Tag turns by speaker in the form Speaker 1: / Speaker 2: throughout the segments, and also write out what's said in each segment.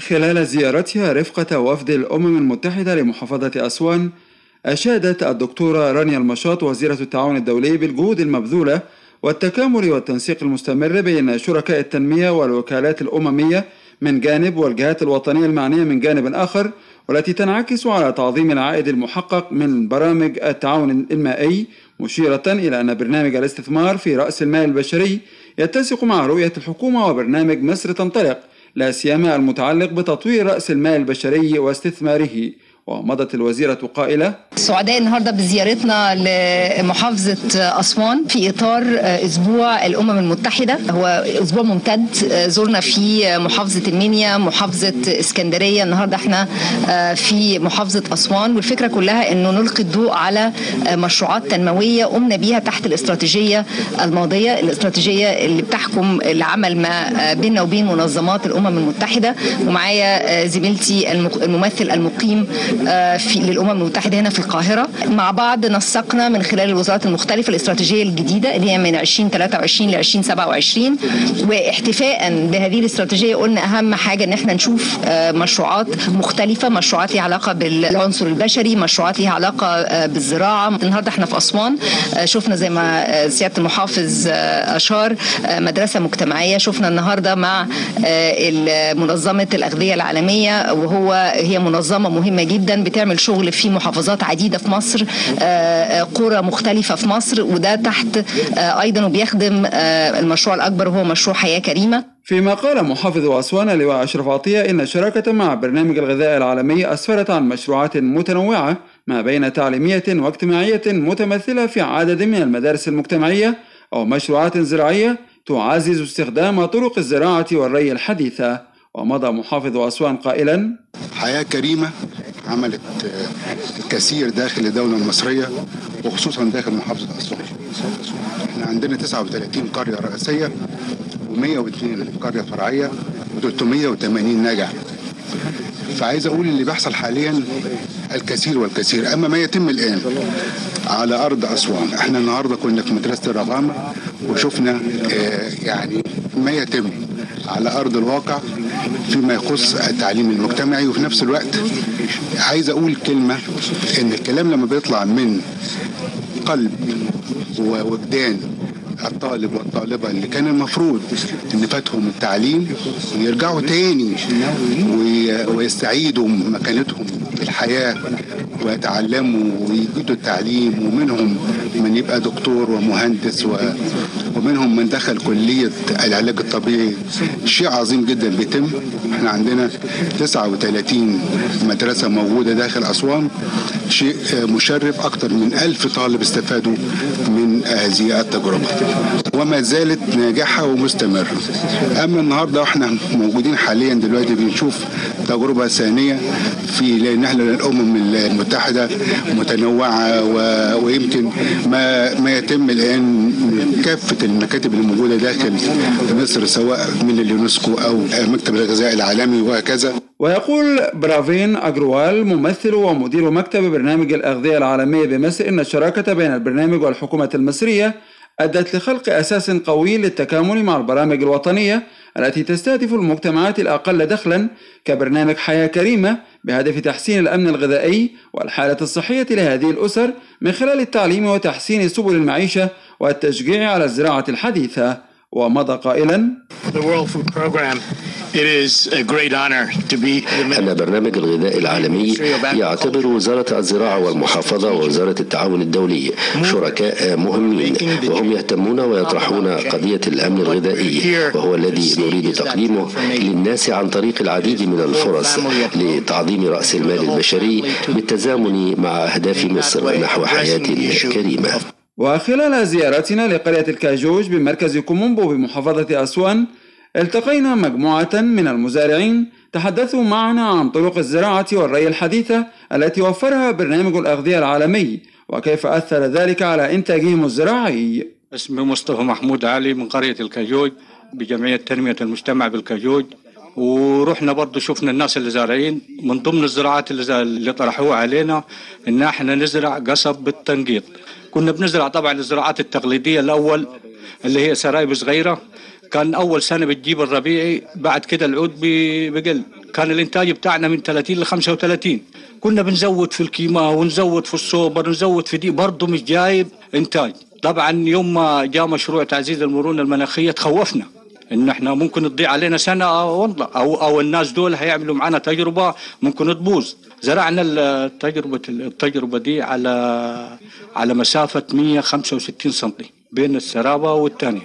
Speaker 1: خلال زيارتها رفقة وفد الأمم المتحدة لمحافظة أسوان أشادت الدكتورة رانيا المشاط وزيرة التعاون الدولي بالجهود المبذولة والتكامل والتنسيق المستمر بين شركاء التنمية والوكالات الأممية من جانب والجهات الوطنية المعنية من جانب آخر والتي تنعكس على تعظيم العائد المحقق من برامج التعاون المائي مشيرة إلى أن برنامج الاستثمار في رأس المال البشري يتسق مع رؤية الحكومة وبرنامج مصر تنطلق لا سيما المتعلق بتطوير رأس المال البشري واستثماره. ومضت الوزيرة قائلة
Speaker 2: سعداء النهاردة بزيارتنا لمحافظة أسوان في إطار أسبوع الأمم المتحدة. هو أسبوع ممتد. زرنا فيه محافظة المنيا محافظة إسكندرية. النهاردة إحنا في محافظة أسوان. والفكرة كلها أنه نلقي الضوء على مشروعات تنموية قمنا بيها تحت الاستراتيجية الماضية الاستراتيجية اللي بتحكم العمل ما بيننا وبين منظمات الأمم المتحدة. ومعايا زميلتي الممثل المقيم في للأمم المتحدة هنا في القاهرة. مع بعض نسقنا من خلال الوزارات المختلفة الاستراتيجية الجديدة اللي هي من 2023 ل 2027 واحتفاء بهذه الاستراتيجية قلنا أهم حاجة إن إحنا نشوف مشروعات مختلفة مشروعات ليها علاقة بالعنصر البشري مشروعات ليها علاقة بالزراعة. النهارده إحنا في أسوان شفنا زي ما سيادة المحافظ أشار مدرسة مجتمعية. شفنا النهارده مع منظمة الأغذية العالمية وهو هي منظمة مهمة جدا. جدا بتعمل شغل في محافظات عديدة في مصر قرى مختلفة في مصر وده تحت أيضا وبيخدم المشروع الأكبر وهو مشروع حياة كريمة.
Speaker 1: فيما قال محافظ أسوان اللواء أشرف عطية إن الشراكة مع برنامج الغذاء العالمي أسفرت عن مشروعات متنوعة ما بين تعليمية واجتماعية متمثلة في عدد من المدارس المجتمعية أو مشروعات زراعية تعزز استخدام طرق الزراعة والري الحديثة. ومضى محافظ أسوان قائلا
Speaker 3: حياة كريمة عملت الكثير داخل الدولة المصرية وخصوصا داخل محافظة أسوان. إحنا عندنا 39 قرية رئيسية و102 قرية فرعية و380 نجع فعايز أقول اللي بيحصل حاليا الكثير والكثير. أما ما يتم الآن على أرض أسوان إحنا النهارده كنا في مدرسة الرغامه وشفنا آه يعني ما يتم على أرض الواقع. فيما يخص التعليم المجتمعي وفي نفس الوقت عايز أقول كلمة إن الكلام لما بيطلع من قلب ووجدان الطالب والطالبة اللي كان المفروض إن فاتهم التعليم ويرجعوا تاني ويستعيدوا مكانتهم في الحياة ويتعلموا ويجدوا التعليم ومنهم من يبقى دكتور ومهندس و... ومنهم من دخل كلية العلاج الطبيعي. شيء عظيم جدا بيتم. إحنا عندنا 39 مدرسة موجودة داخل أسوان. شيء مشرف أكثر من ألف طالب استفادوا من هذه التجربة وما زالت ناجحة ومستمرة أما النهاردة إحنا موجودين حاليا دلوقتي بنشوف تجربة ثانية في إحنا الأمم المتحدة متنوعة. ويمكن ما ما يتم الآن كافة المكاتب الموجودة داخل مصر سواء من اليونسكو أو مكتب الغذاء العالمي وهكذا
Speaker 1: ويقول برافين أجروال ممثل ومدير مكتب برنامج الأغذية العالمية بمصر إن الشراكة بين البرنامج والحكومة المصرية أدت لخلق أساس قوي للتكامل مع البرامج الوطنية التي تستهدف المجتمعات الأقل دخلا كبرنامج حياة كريمة بهدف تحسين الأمن الغذائي والحالة الصحية لهذه الأسر من خلال التعليم وتحسين سبل المعيشة والتشجيع على الزراعة الحديثة. ومضى قائلا
Speaker 4: أن برنامج الغذاء العالمي يعتبر وزارة الزراعة والمحافظة ووزارة التعاون الدولي شركاء مهمين وهم يهتمون ويطرحون قضية الأمن الغذائي وهو الذي نريد تقديمه للناس عن طريق العديد من الفرص لتعظيم رأس المال البشري بالتزامن مع أهداف مصر نحو حياة كريمة.
Speaker 1: وخلال زيارتنا لقرية الكاجوج بمركز كومومبو بمحافظة أسوان التقينا مجموعة من المزارعين تحدثوا معنا عن طرق الزراعة والري الحديثة التي وفرها برنامج الأغذية العالمي وكيف أثر ذلك على إنتاجهم الزراعي.
Speaker 5: اسمي مصطفى محمود علي من قرية الكاجوج بجمعية تنمية المجتمع بالكاجوج. ورحنا برضو شفنا الناس اللي زارعين من ضمن الزراعات اللي, اللي طرحوها علينا إن إحنا نزرع قصب بالتنقيط. كنا بنزرع طبعا الزراعات التقليدية الأول اللي هي سرايب صغيرة. كان أول سنة بتجيب الربيعي بعد كده العود بقل. كان الإنتاج بتاعنا من 30 ل 35 كنا بنزود في الكيماء ونزود في الصوبر ونزود في دي برضه مش جايب إنتاج. طبعا يوم ما جاء مشروع تعزيز المرونة المناخية تخوفنا. إن إحنا ممكن تضيع علينا سنة أو أو, أو الناس دول هيعملوا معنا تجربة ممكن تبوظ. زرعنا التجربه التجربة دي على على مسافة 165 سم بين السرابة والثانيه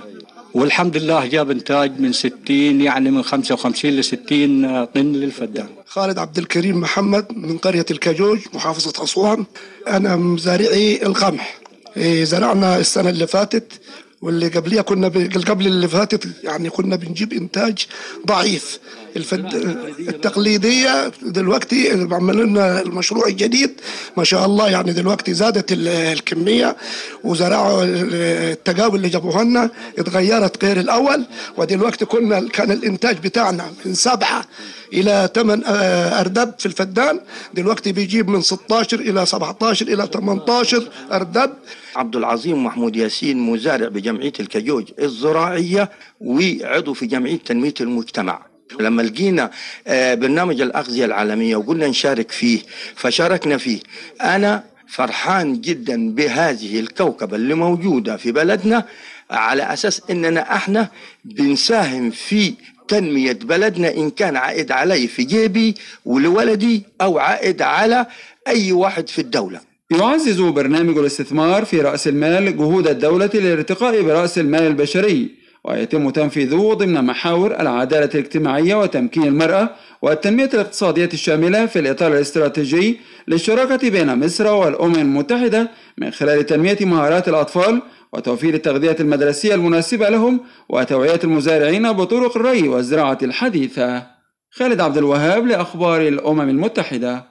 Speaker 5: والحمد لله جاب إنتاج من 60 يعني من 55 ل 60 طن للفدان.
Speaker 6: خالد عبد الكريم محمد من قرية الكجوج محافظة أسوان. أنا مزارعي القمح. إيه، زرعنا السنة اللي فاتت واللي قبليها كنا قبل اللي فاتت يعني كنا بنجيب إنتاج ضعيف. الفد... التقليدية دلوقتي عملوا لنا المشروع الجديد. ما شاء الله يعني دلوقتي زادت الكمية وزرعوا التقاوي اللي جابوها لنا اتغيرت غير الأول. ودلوقتي كنا كان الإنتاج بتاعنا من سبعة إلى ثمان آه، أردب في الفدان. دلوقتي بيجيب من 16 إلى 17 إلى 18 أردب.
Speaker 7: عبد العظيم محمود ياسين مزارع بجمعيه الكجوج الزراعية وعضو في جمعيه تنمية المجتمع. لما لقينا آه، برنامج الأغذية العالمية وقلنا نشارك فيه فشاركنا فيه. أنا فرحان جدا بهذه الكوكبة اللي موجودة في بلدنا على أساس أننا إحنا بنساهم في تنمية بلدنا إن كان عائد علي في جيبي ولولدي أو عائد على أي واحد في الدولة.
Speaker 1: يعزز برنامج الاستثمار في رأس المال جهود الدولة للارتقاء برأس المال البشري. ويتم تنفيذه ضمن محاور العدالة الاجتماعية وتمكين المرأة والتنمية الاقتصادية الشاملة في الإطار الاستراتيجي للشراكة بين مصر والأمم المتحدة من خلال تنمية مهارات الأطفال وتوفير التغذية المدرسية المناسبة لهم وتوعية المزارعين بطرق الري والزراعة الحديثة. خالد عبد الوهاب لأخبار الأمم المتحدة.